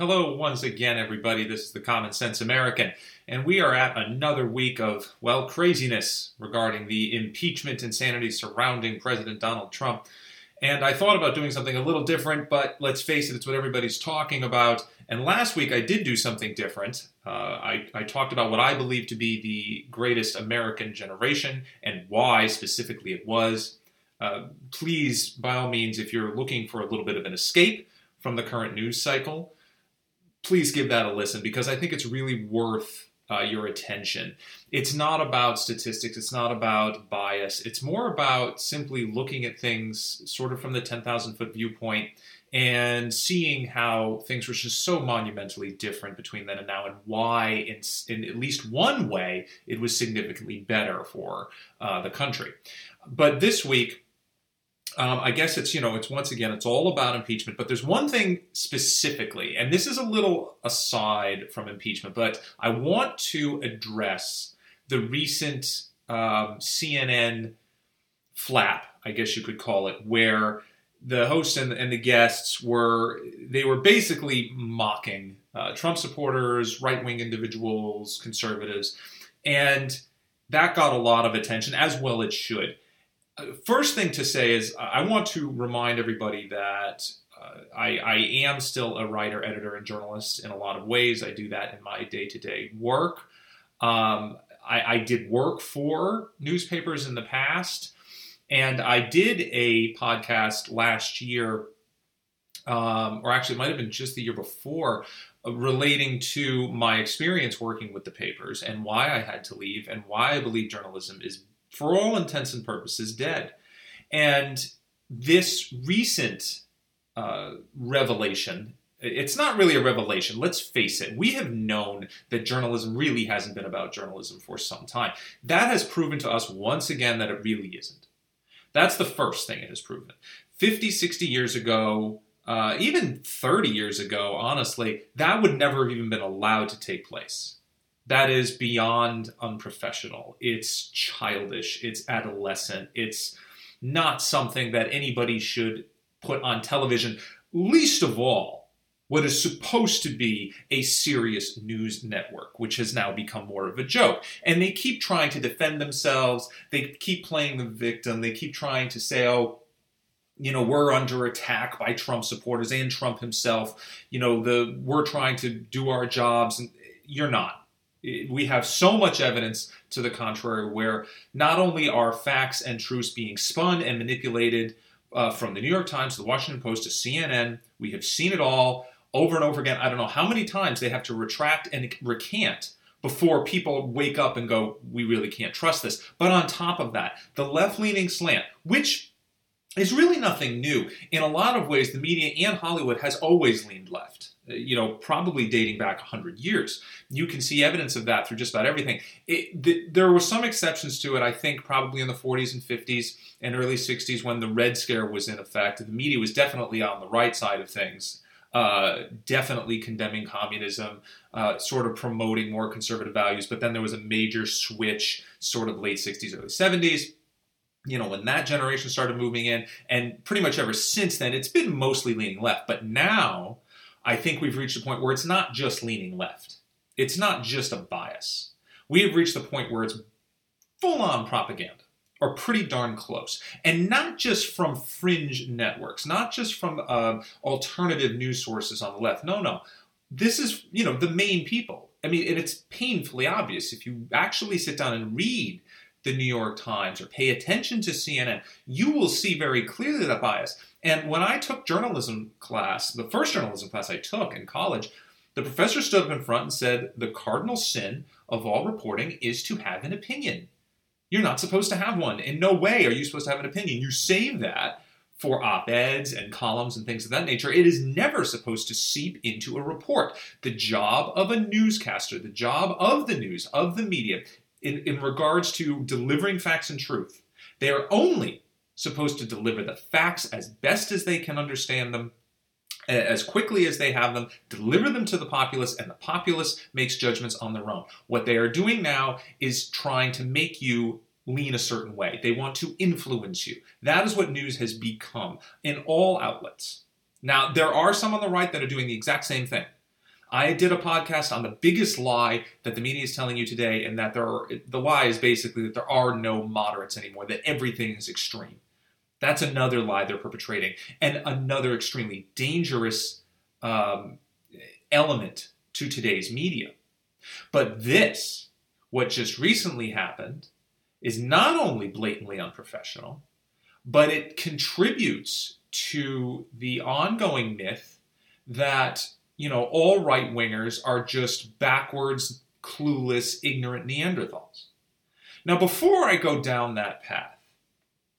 Hello, once again, everybody. This is the Common Sense American, and we are at another week of, well, craziness regarding the impeachment insanity surrounding President Donald Trump. And I thought about doing something a little different, but let's face it, it's what everybody's talking about. And last week I did do something different. Uh, I, I talked about what I believe to be the greatest American generation and why specifically it was. Uh, please, by all means, if you're looking for a little bit of an escape from the current news cycle, please give that a listen because I think it's really worth uh, your attention. It's not about statistics, it's not about bias, it's more about simply looking at things sort of from the 10,000 foot viewpoint and seeing how things were just so monumentally different between then and now, and why, in, in at least one way, it was significantly better for uh, the country. But this week, um, I guess it's you know it's once again it's all about impeachment, but there's one thing specifically, and this is a little aside from impeachment, but I want to address the recent um, CNN flap, I guess you could call it, where the host and, and the guests were they were basically mocking uh, Trump supporters, right wing individuals, conservatives, and that got a lot of attention, as well it should first thing to say is I want to remind everybody that uh, I, I, am still a writer, editor, and journalist in a lot of ways. I do that in my day to day work. Um, I, I, did work for newspapers in the past, and I did a podcast last year, um, or actually, it might have been just the year before, uh, relating to my experience working with the papers and why I had to leave and why I believe journalism is for all intents and purposes, dead. And this recent uh, revelation, it's not really a revelation, let's face it. We have known that journalism really hasn't been about journalism for some time. That has proven to us once again that it really isn't. That's the first thing it has proven. 50, 60 years ago, uh, even 30 years ago, honestly, that would never have even been allowed to take place that is beyond unprofessional. It's childish. It's adolescent. It's not something that anybody should put on television, least of all what is supposed to be a serious news network, which has now become more of a joke. And they keep trying to defend themselves. They keep playing the victim. They keep trying to say, oh, you know, we're under attack by Trump supporters and Trump himself. You know, the we're trying to do our jobs, and you're not we have so much evidence to the contrary where not only are facts and truths being spun and manipulated uh, from the New York Times the Washington Post to CNN, we have seen it all over and over again. I don't know how many times they have to retract and recant before people wake up and go, we really can't trust this. But on top of that, the left leaning slant, which is really nothing new. In a lot of ways, the media and Hollywood has always leaned left you know, probably dating back 100 years. You can see evidence of that through just about everything. It, th- there were some exceptions to it, I think, probably in the 40s and 50s and early 60s when the Red Scare was in effect. The media was definitely on the right side of things. Uh, definitely condemning communism, uh, sort of promoting more conservative values. But then there was a major switch, sort of late 60s, early 70s you know, when that generation started moving in, and pretty much ever since then, it's been mostly leaning left. But now, I think we've reached a point where it's not just leaning left. It's not just a bias. We have reached the point where it's full on propaganda or pretty darn close. And not just from fringe networks, not just from uh, alternative news sources on the left. No, no. This is, you know, the main people. I mean, and it's painfully obvious if you actually sit down and read the New York Times or pay attention to CNN, you will see very clearly that bias. And when I took journalism class, the first journalism class I took in college, the professor stood up in front and said, The cardinal sin of all reporting is to have an opinion. You're not supposed to have one. In no way are you supposed to have an opinion. You save that for op eds and columns and things of that nature. It is never supposed to seep into a report. The job of a newscaster, the job of the news, of the media, in, in regards to delivering facts and truth, they are only supposed to deliver the facts as best as they can understand them, as quickly as they have them, deliver them to the populace, and the populace makes judgments on their own. What they are doing now is trying to make you lean a certain way. They want to influence you. That is what news has become in all outlets. Now, there are some on the right that are doing the exact same thing. I did a podcast on the biggest lie that the media is telling you today, and that there are, the lie is basically that there are no moderates anymore, that everything is extreme. That's another lie they're perpetrating, and another extremely dangerous um, element to today's media. But this, what just recently happened, is not only blatantly unprofessional, but it contributes to the ongoing myth that you know all right wingers are just backwards, clueless, ignorant Neanderthals. Now, before I go down that path,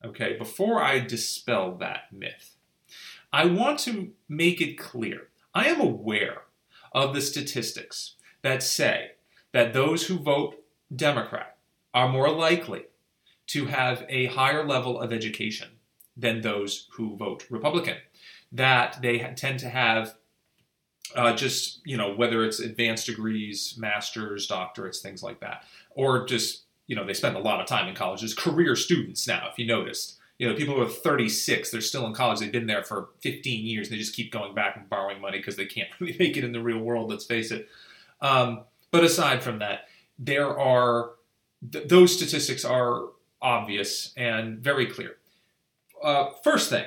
okay, before I dispel that myth, I want to make it clear I am aware of the statistics that say that those who vote Democrat are more likely to have a higher level of education than those who vote Republican. That they tend to have uh, just, you know, whether it's advanced degrees, masters, doctorates, things like that, or just, you know, they spend a lot of time in colleges, career students now, if you noticed. You know, people who are 36, they're still in college, they've been there for 15 years, and they just keep going back and borrowing money because they can't really make it in the real world, let's face it. Um, but aside from that, there are, th- those statistics are obvious and very clear. Uh, first thing,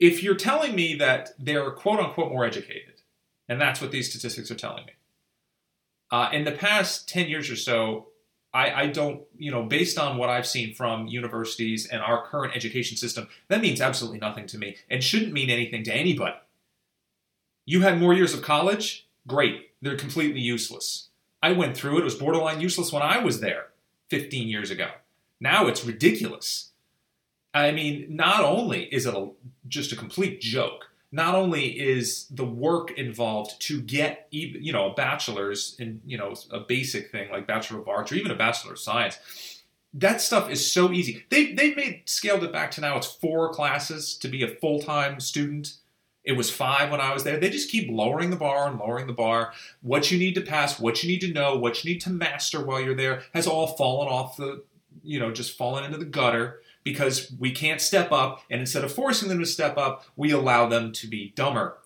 if you're telling me that they're quote unquote more educated, and that's what these statistics are telling me, uh, in the past 10 years or so, I, I, don't, you know, based on what I've seen from universities and our current education system, that means absolutely nothing to me and shouldn't mean anything to anybody. You had more years of college? Great. They're completely useless. I went through it. It was borderline useless when I was there 15 years ago. Now it's ridiculous. I mean, not only is it a, just a complete joke, not only is the work involved to get you know a bachelor's in you know a basic thing like bachelor of arts or even a bachelor of science that stuff is so easy. They, they've made scaled it back to now it's four classes to be a full-time student. It was five when i was there. They just keep lowering the bar and lowering the bar. What you need to pass what you need to know what you need to master while you're there has all fallen off the you know just fallen into the gutter because we can't step up, and instead of forcing them to step up, we allow them to be dumber.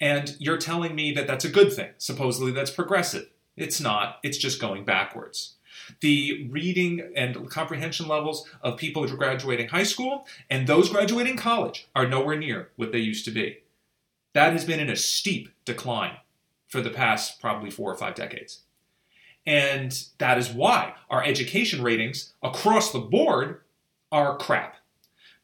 And you're telling me that that's a good thing. Supposedly that's progressive. It's not, it's just going backwards. The reading and comprehension levels of people who are graduating high school and those graduating college are nowhere near what they used to be. That has been in a steep decline for the past probably four or five decades. And that is why our education ratings across the board are crap.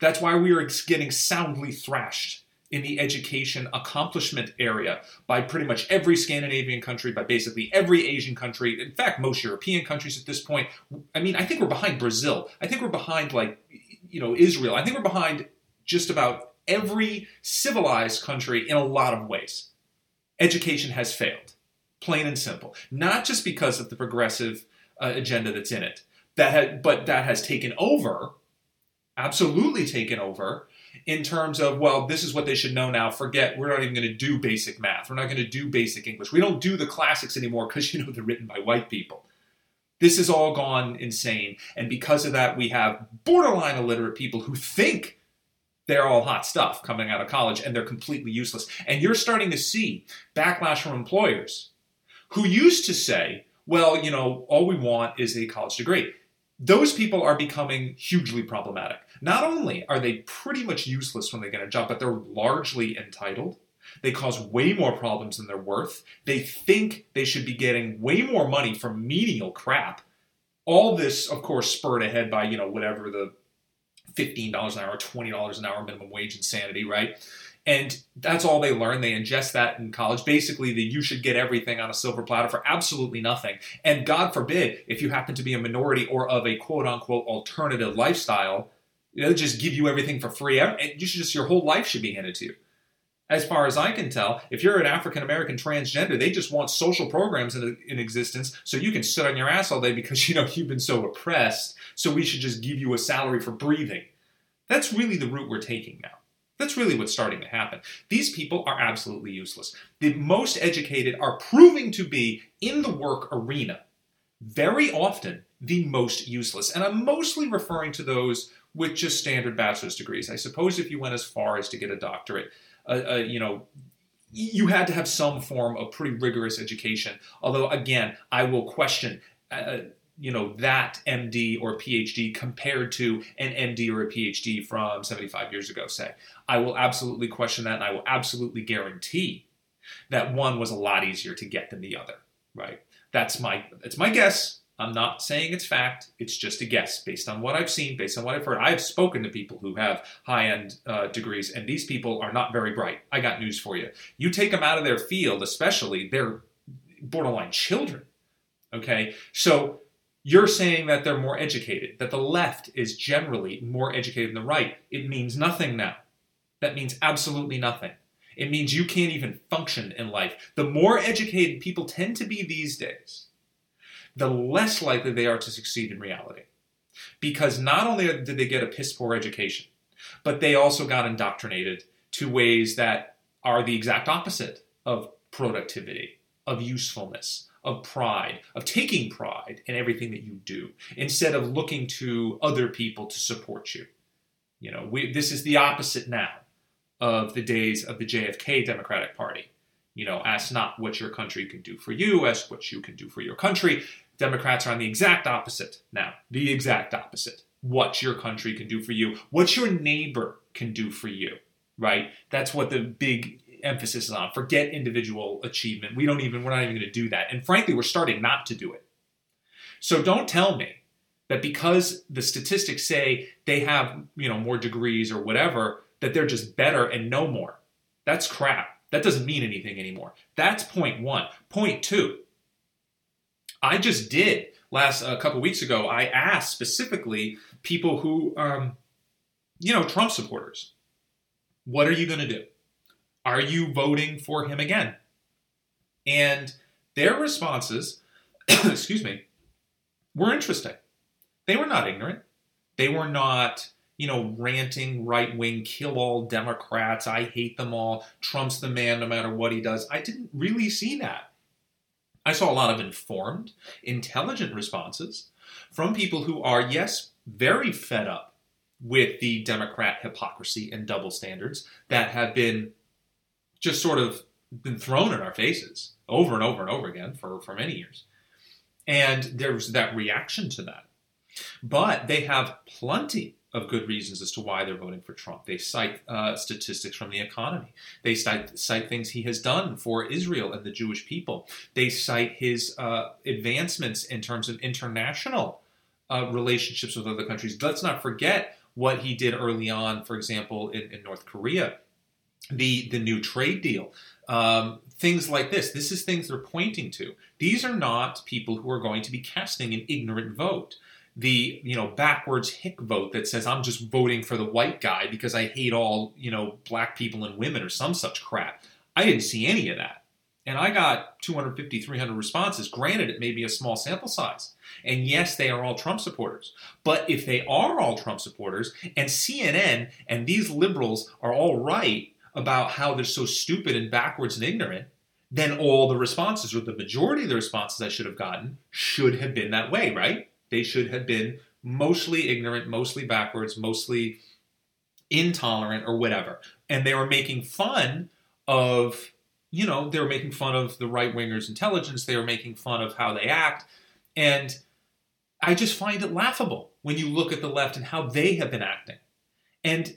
That's why we are getting soundly thrashed in the education accomplishment area by pretty much every Scandinavian country, by basically every Asian country, in fact, most European countries at this point. I mean, I think we're behind Brazil. I think we're behind, like, you know, Israel. I think we're behind just about every civilized country in a lot of ways. Education has failed, plain and simple. Not just because of the progressive uh, agenda that's in it, that ha- but that has taken over absolutely taken over in terms of, well, this is what they should know now. Forget, we're not even going to do basic math. We're not going to do basic English. We don't do the classics anymore because, you know, they're written by white people. This has all gone insane. And because of that, we have borderline illiterate people who think they're all hot stuff coming out of college and they're completely useless. And you're starting to see backlash from employers who used to say, well, you know, all we want is a college degree those people are becoming hugely problematic. Not only are they pretty much useless when they get a job, but they're largely entitled. They cause way more problems than they're worth. They think they should be getting way more money from menial crap. All this, of course, spurred ahead by, you know, whatever the $15 an hour, $20 an hour minimum wage insanity, right? And that's all they learn. They ingest that in college. Basically, that you should get everything on a silver platter for absolutely nothing. And God forbid, if you happen to be a minority or of a quote unquote alternative lifestyle, they'll just give you everything for free. You should just your whole life should be handed to you. As far as I can tell, if you're an African American transgender, they just want social programs in, in existence so you can sit on your ass all day because you know you've been so oppressed. So we should just give you a salary for breathing. That's really the route we're taking now. That's really what's starting to happen. These people are absolutely useless. The most educated are proving to be in the work arena very often the most useless. And I'm mostly referring to those with just standard bachelor's degrees. I suppose if you went as far as to get a doctorate, uh, uh, you know, you had to have some form of pretty rigorous education. Although, again, I will question. Uh, you know that MD or PhD compared to an MD or a PhD from 75 years ago, say. I will absolutely question that, and I will absolutely guarantee that one was a lot easier to get than the other. Right? That's my it's my guess. I'm not saying it's fact. It's just a guess based on what I've seen, based on what I've heard. I've spoken to people who have high end uh, degrees, and these people are not very bright. I got news for you. You take them out of their field, especially, they're borderline children. Okay? So you're saying that they're more educated, that the left is generally more educated than the right. It means nothing now. That means absolutely nothing. It means you can't even function in life. The more educated people tend to be these days, the less likely they are to succeed in reality. Because not only did they get a piss poor education, but they also got indoctrinated to ways that are the exact opposite of productivity, of usefulness, of pride, of taking pride in everything that you do, instead of looking to other people to support you. You know, we, this is the opposite now of the days of the JFK Democratic Party. You know, ask not what your country can do for you, ask what you can do for your country. Democrats are on the exact opposite now, the exact opposite. What your country can do for you, what your neighbor can do for you, right? That's what the big emphasis is on. Forget individual achievement. We don't even, we're not even going to do that. And frankly, we're starting not to do it. So don't tell me that because the statistics say they have, you know, more degrees or whatever, that they're just better and no more. That's crap. That doesn't mean anything anymore. That's point one. Point two, I just did last a couple weeks ago. I asked specifically people who, um, you know, Trump supporters, what are you going to do? Are you voting for him again? And their responses, excuse me, were interesting. They were not ignorant. They were not, you know, ranting right wing, kill all Democrats. I hate them all. Trump's the man no matter what he does. I didn't really see that. I saw a lot of informed, intelligent responses from people who are, yes, very fed up with the Democrat hypocrisy and double standards that have been just sort of been thrown in our faces over and over and over again for, for many years. And there's that reaction to that. But they have plenty of good reasons as to why they're voting for Trump. They cite uh, statistics from the economy. They cite, cite, things he has done for Israel and the Jewish people. They cite his uh, advancements in terms of international uh, relationships with other countries. Let's not forget what he did early on, for example, in, in North Korea the the new trade deal, um, things like this. This is things they're pointing to. These are not people who are going to be casting an ignorant vote. The you know backwards hick vote that says I'm just voting for the white guy because I hate all you know black people and women or some such crap. I didn't see any of that. And I got 250, 300 responses. Granted, it may be a small sample size. And yes, they are all Trump supporters. But if they are all Trump supporters and CNN and these liberals are all right about how they're so stupid and backwards and ignorant, then all the responses, or the majority of the responses I should have gotten, should have been that way, right? They should have been mostly ignorant, mostly backwards, mostly intolerant, or whatever. And they were making fun of, you know, they were making fun of the right wingers' intelligence, they were making fun of how they act. And I just find it laughable when you look at the left and how they have been acting. And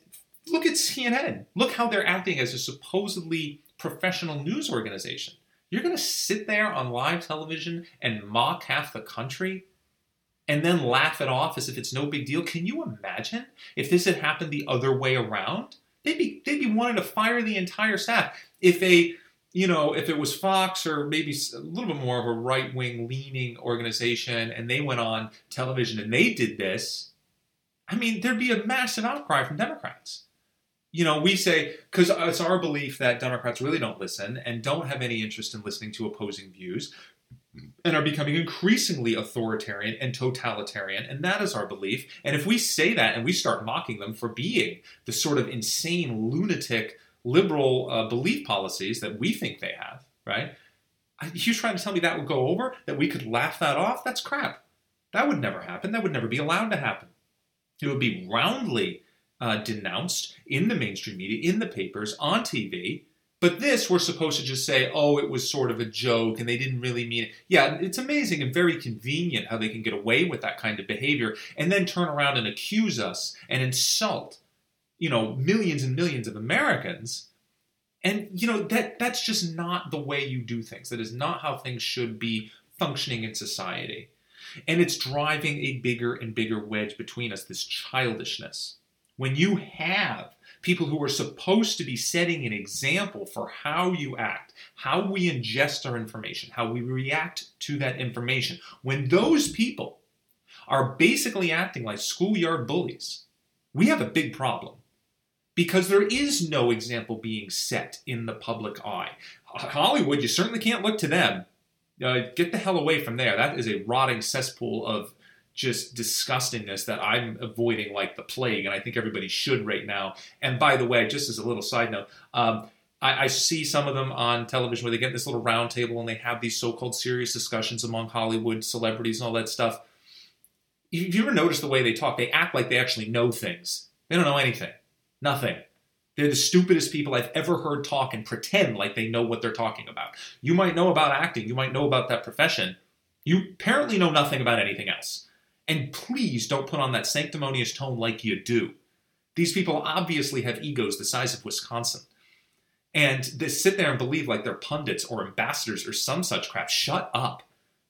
Look at CNN. Look how they're acting as a supposedly professional news organization. You're going to sit there on live television and mock half the country and then laugh it off as if it's no big deal. Can you imagine if this had happened the other way around? They'd be they'd be wanting to fire the entire staff. If a you know, if it was Fox or maybe a little bit more of a right wing leaning organization and they went on television and they did this, I mean, there'd be a massive outcry from Democrats you know, we say, because it's our belief that Democrats really don't listen and don't have any interest in listening to opposing views and are becoming increasingly authoritarian and totalitarian. And that is our belief. And if we say that and we start mocking them for being the sort of insane, lunatic, liberal uh, belief policies that we think they have, right? You're trying to tell me that would go over? That we could laugh that off? That's crap. That would never happen. That would never be allowed to happen. It would be roundly uh, denounced in the mainstream media, in the papers, on TV, But this, we're supposed to just say, oh, it was sort of a joke and they didn't really mean it. Yeah, it's amazing and very convenient how they can get away with that kind of behavior and then turn around and accuse us and insult, you know, millions and millions of Americans. And, you know, that that's just not the way you do things. That is not how things should be functioning in society. And it's driving a bigger and bigger wedge between us, this childishness. When you have people who are supposed to be setting an example for how you act, how we ingest our information, how we react to that information. When those people are basically acting like schoolyard bullies, we have a big problem because there is no example being set in the public eye. Hollywood, you certainly can't look to them. Uh, get the hell away from there. That is a rotting cesspool of just disgustingness that I'm avoiding like the plague, and I think everybody should right now. And by the way, just as a little side note, um, I, I, see some of them on television where they get this little round table and they have these so-called serious discussions among Hollywood celebrities and all that stuff. If you ever notice the way they talk, they act like they actually know things. They don't know anything, nothing. They're the stupidest people I've ever heard talk and pretend like they know what they're talking about. You might know about acting, you might know about that profession. You apparently know nothing about anything else. And please don't put on that sanctimonious tone like you do. These people obviously have egos the size of Wisconsin. And they sit there and believe like they're pundits or ambassadors or some such crap. Shut up.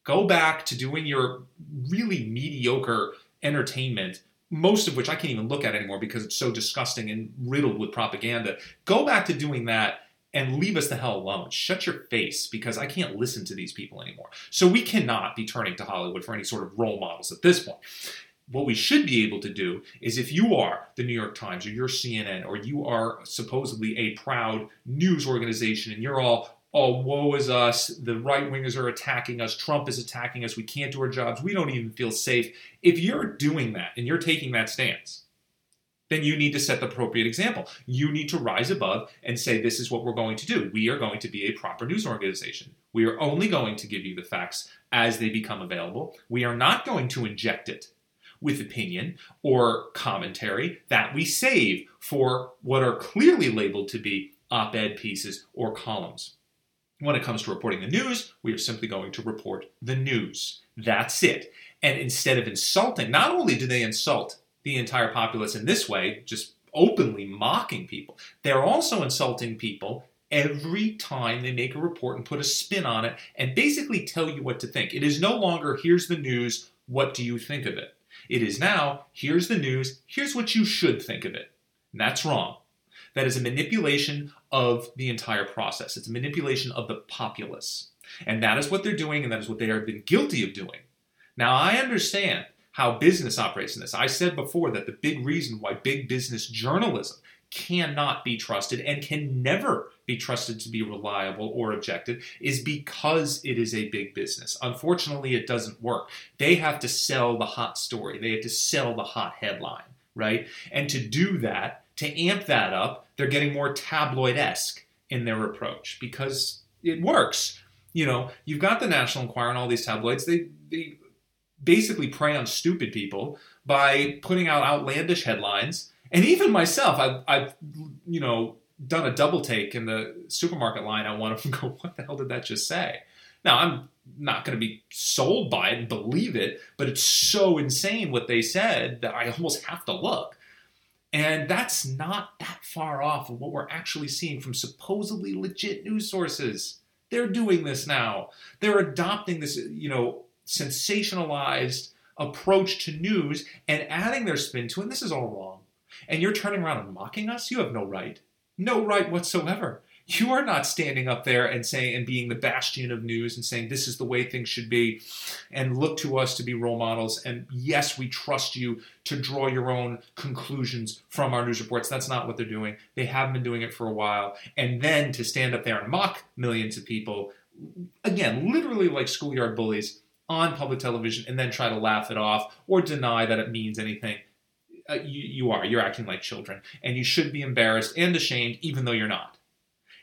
Go back to doing your really mediocre entertainment, most of which I can't even look at anymore because it's so disgusting and riddled with propaganda. Go back to doing that and leave us the hell alone. Shut your face because I can't listen to these people anymore. So we cannot be turning to Hollywood for any sort of role models at this point. What we should be able to do is if you are the New York Times or you're CNN or you are supposedly a proud news organization and you're all oh, woe is us, the right wingers are attacking us, Trump is attacking us, we can't do our jobs, we don't even feel safe. If you're doing that and you're taking that stance, then you need to set the appropriate example. You need to rise above and say, this is what we're going to do. We are going to be a proper news organization. We are only going to give you the facts as they become available. We are not going to inject it with opinion or commentary that we save for what are clearly labeled to be op ed pieces or columns. When it comes to reporting the news, we are simply going to report the news. That's it. And instead of insulting, not only do they insult the entire populace in this way, just openly mocking people. They're also insulting people every time they make a report and put a spin on it and basically tell you what to think. It is no longer, here's the news, what do you think of it? It is now, here's the news, here's what you should think of it. And that's wrong. That is a manipulation of the entire process. It's a manipulation of the populace. And that is what they're doing, and that is what they have been guilty of doing. Now, I understand how business operates in this. I said before that the big reason why big business journalism cannot be trusted and can never be trusted to be reliable or objective is because it is a big business. Unfortunately, it doesn't work. They have to sell the hot story, they have to sell the hot headline, right? And to do that, to amp that up, they're getting more tabloid esque in their approach because it works. You know, you've got the National Enquirer and all these tabloids, they, they basically prey on stupid people by putting out outlandish headlines. And even myself, I've, I've you know, done a double take in the supermarket line one of them. Go, what the hell did that just say? Now I'm not going to be sold by it and believe it, but it's so insane what they said that I almost have to look. And that's not that far off of what we're actually seeing from supposedly legit news sources. They're doing this now. They're adopting this, you know, sensationalized approach to news and adding their spin to it. And this is all wrong. And you're turning around and mocking us? You have no right. No right whatsoever. You are not standing up there and saying and being the bastion of news and saying this is the way things should be and look to us to be role models. And yes, we trust you to draw your own conclusions from our news reports. That's not what they're doing. They have been doing it for a while. And then to stand up there and mock millions of people, again, literally like schoolyard bullies, on public television and then try to laugh it off or deny that it means anything. Uh, you, you are. You're acting like children. And you should be embarrassed and ashamed, even though you're not.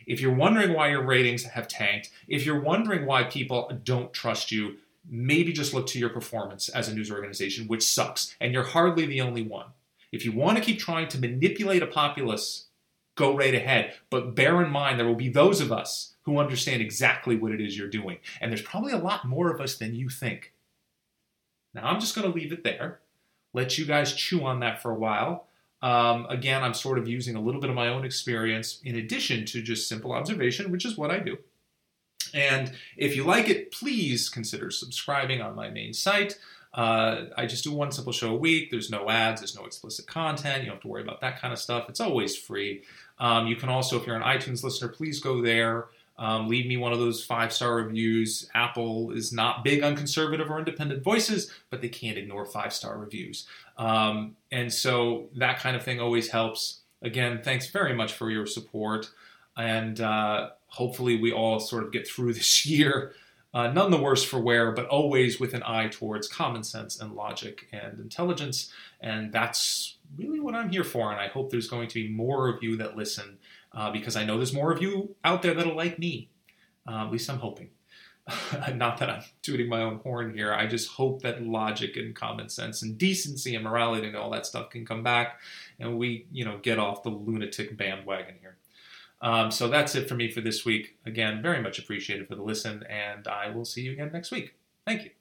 If you're wondering why your ratings have tanked, if you're wondering why people don't trust you, maybe just look to your performance as a news organization, which sucks. And you're hardly the only one. If you want to keep trying to manipulate a populace go right ahead. But bear in mind, there will be those of us who understand exactly what it is you're doing. And there's probably a lot more of us than you think. Now, I'm just going to leave it there, let you guys chew on that for a while. Um, again, I'm sort of using a little bit of my own experience in addition to just simple observation, which is what I do. And if you like it, please consider subscribing on my main site. Uh, I just do one simple show a week. There's no ads, there's no explicit content. You don't have to worry about that kind of stuff. It's always free. Um, you can also, if you're an iTunes listener, please go there. Um, leave me one of those five star reviews. Apple is not big on conservative or independent voices, but they can't ignore five star reviews. Um, and so that kind of thing always helps. Again, thanks very much for your support. And uh, hopefully, we all sort of get through this year uh, none the worse for wear, but always with an eye towards common sense and logic and intelligence. And that's really what I'm here for. And I hope there's going to be more of you that listen uh, because I know there's more of you out there that'll like me. Uh, at least I'm hoping. Not that I'm tooting my own horn here. I just hope that logic and common sense and decency and morality and all that stuff can come back and we, you know, get off the lunatic bandwagon here. Um, so that's it for me for this week. Again, very much appreciated for the listen, and I will see you again next week. Thank you.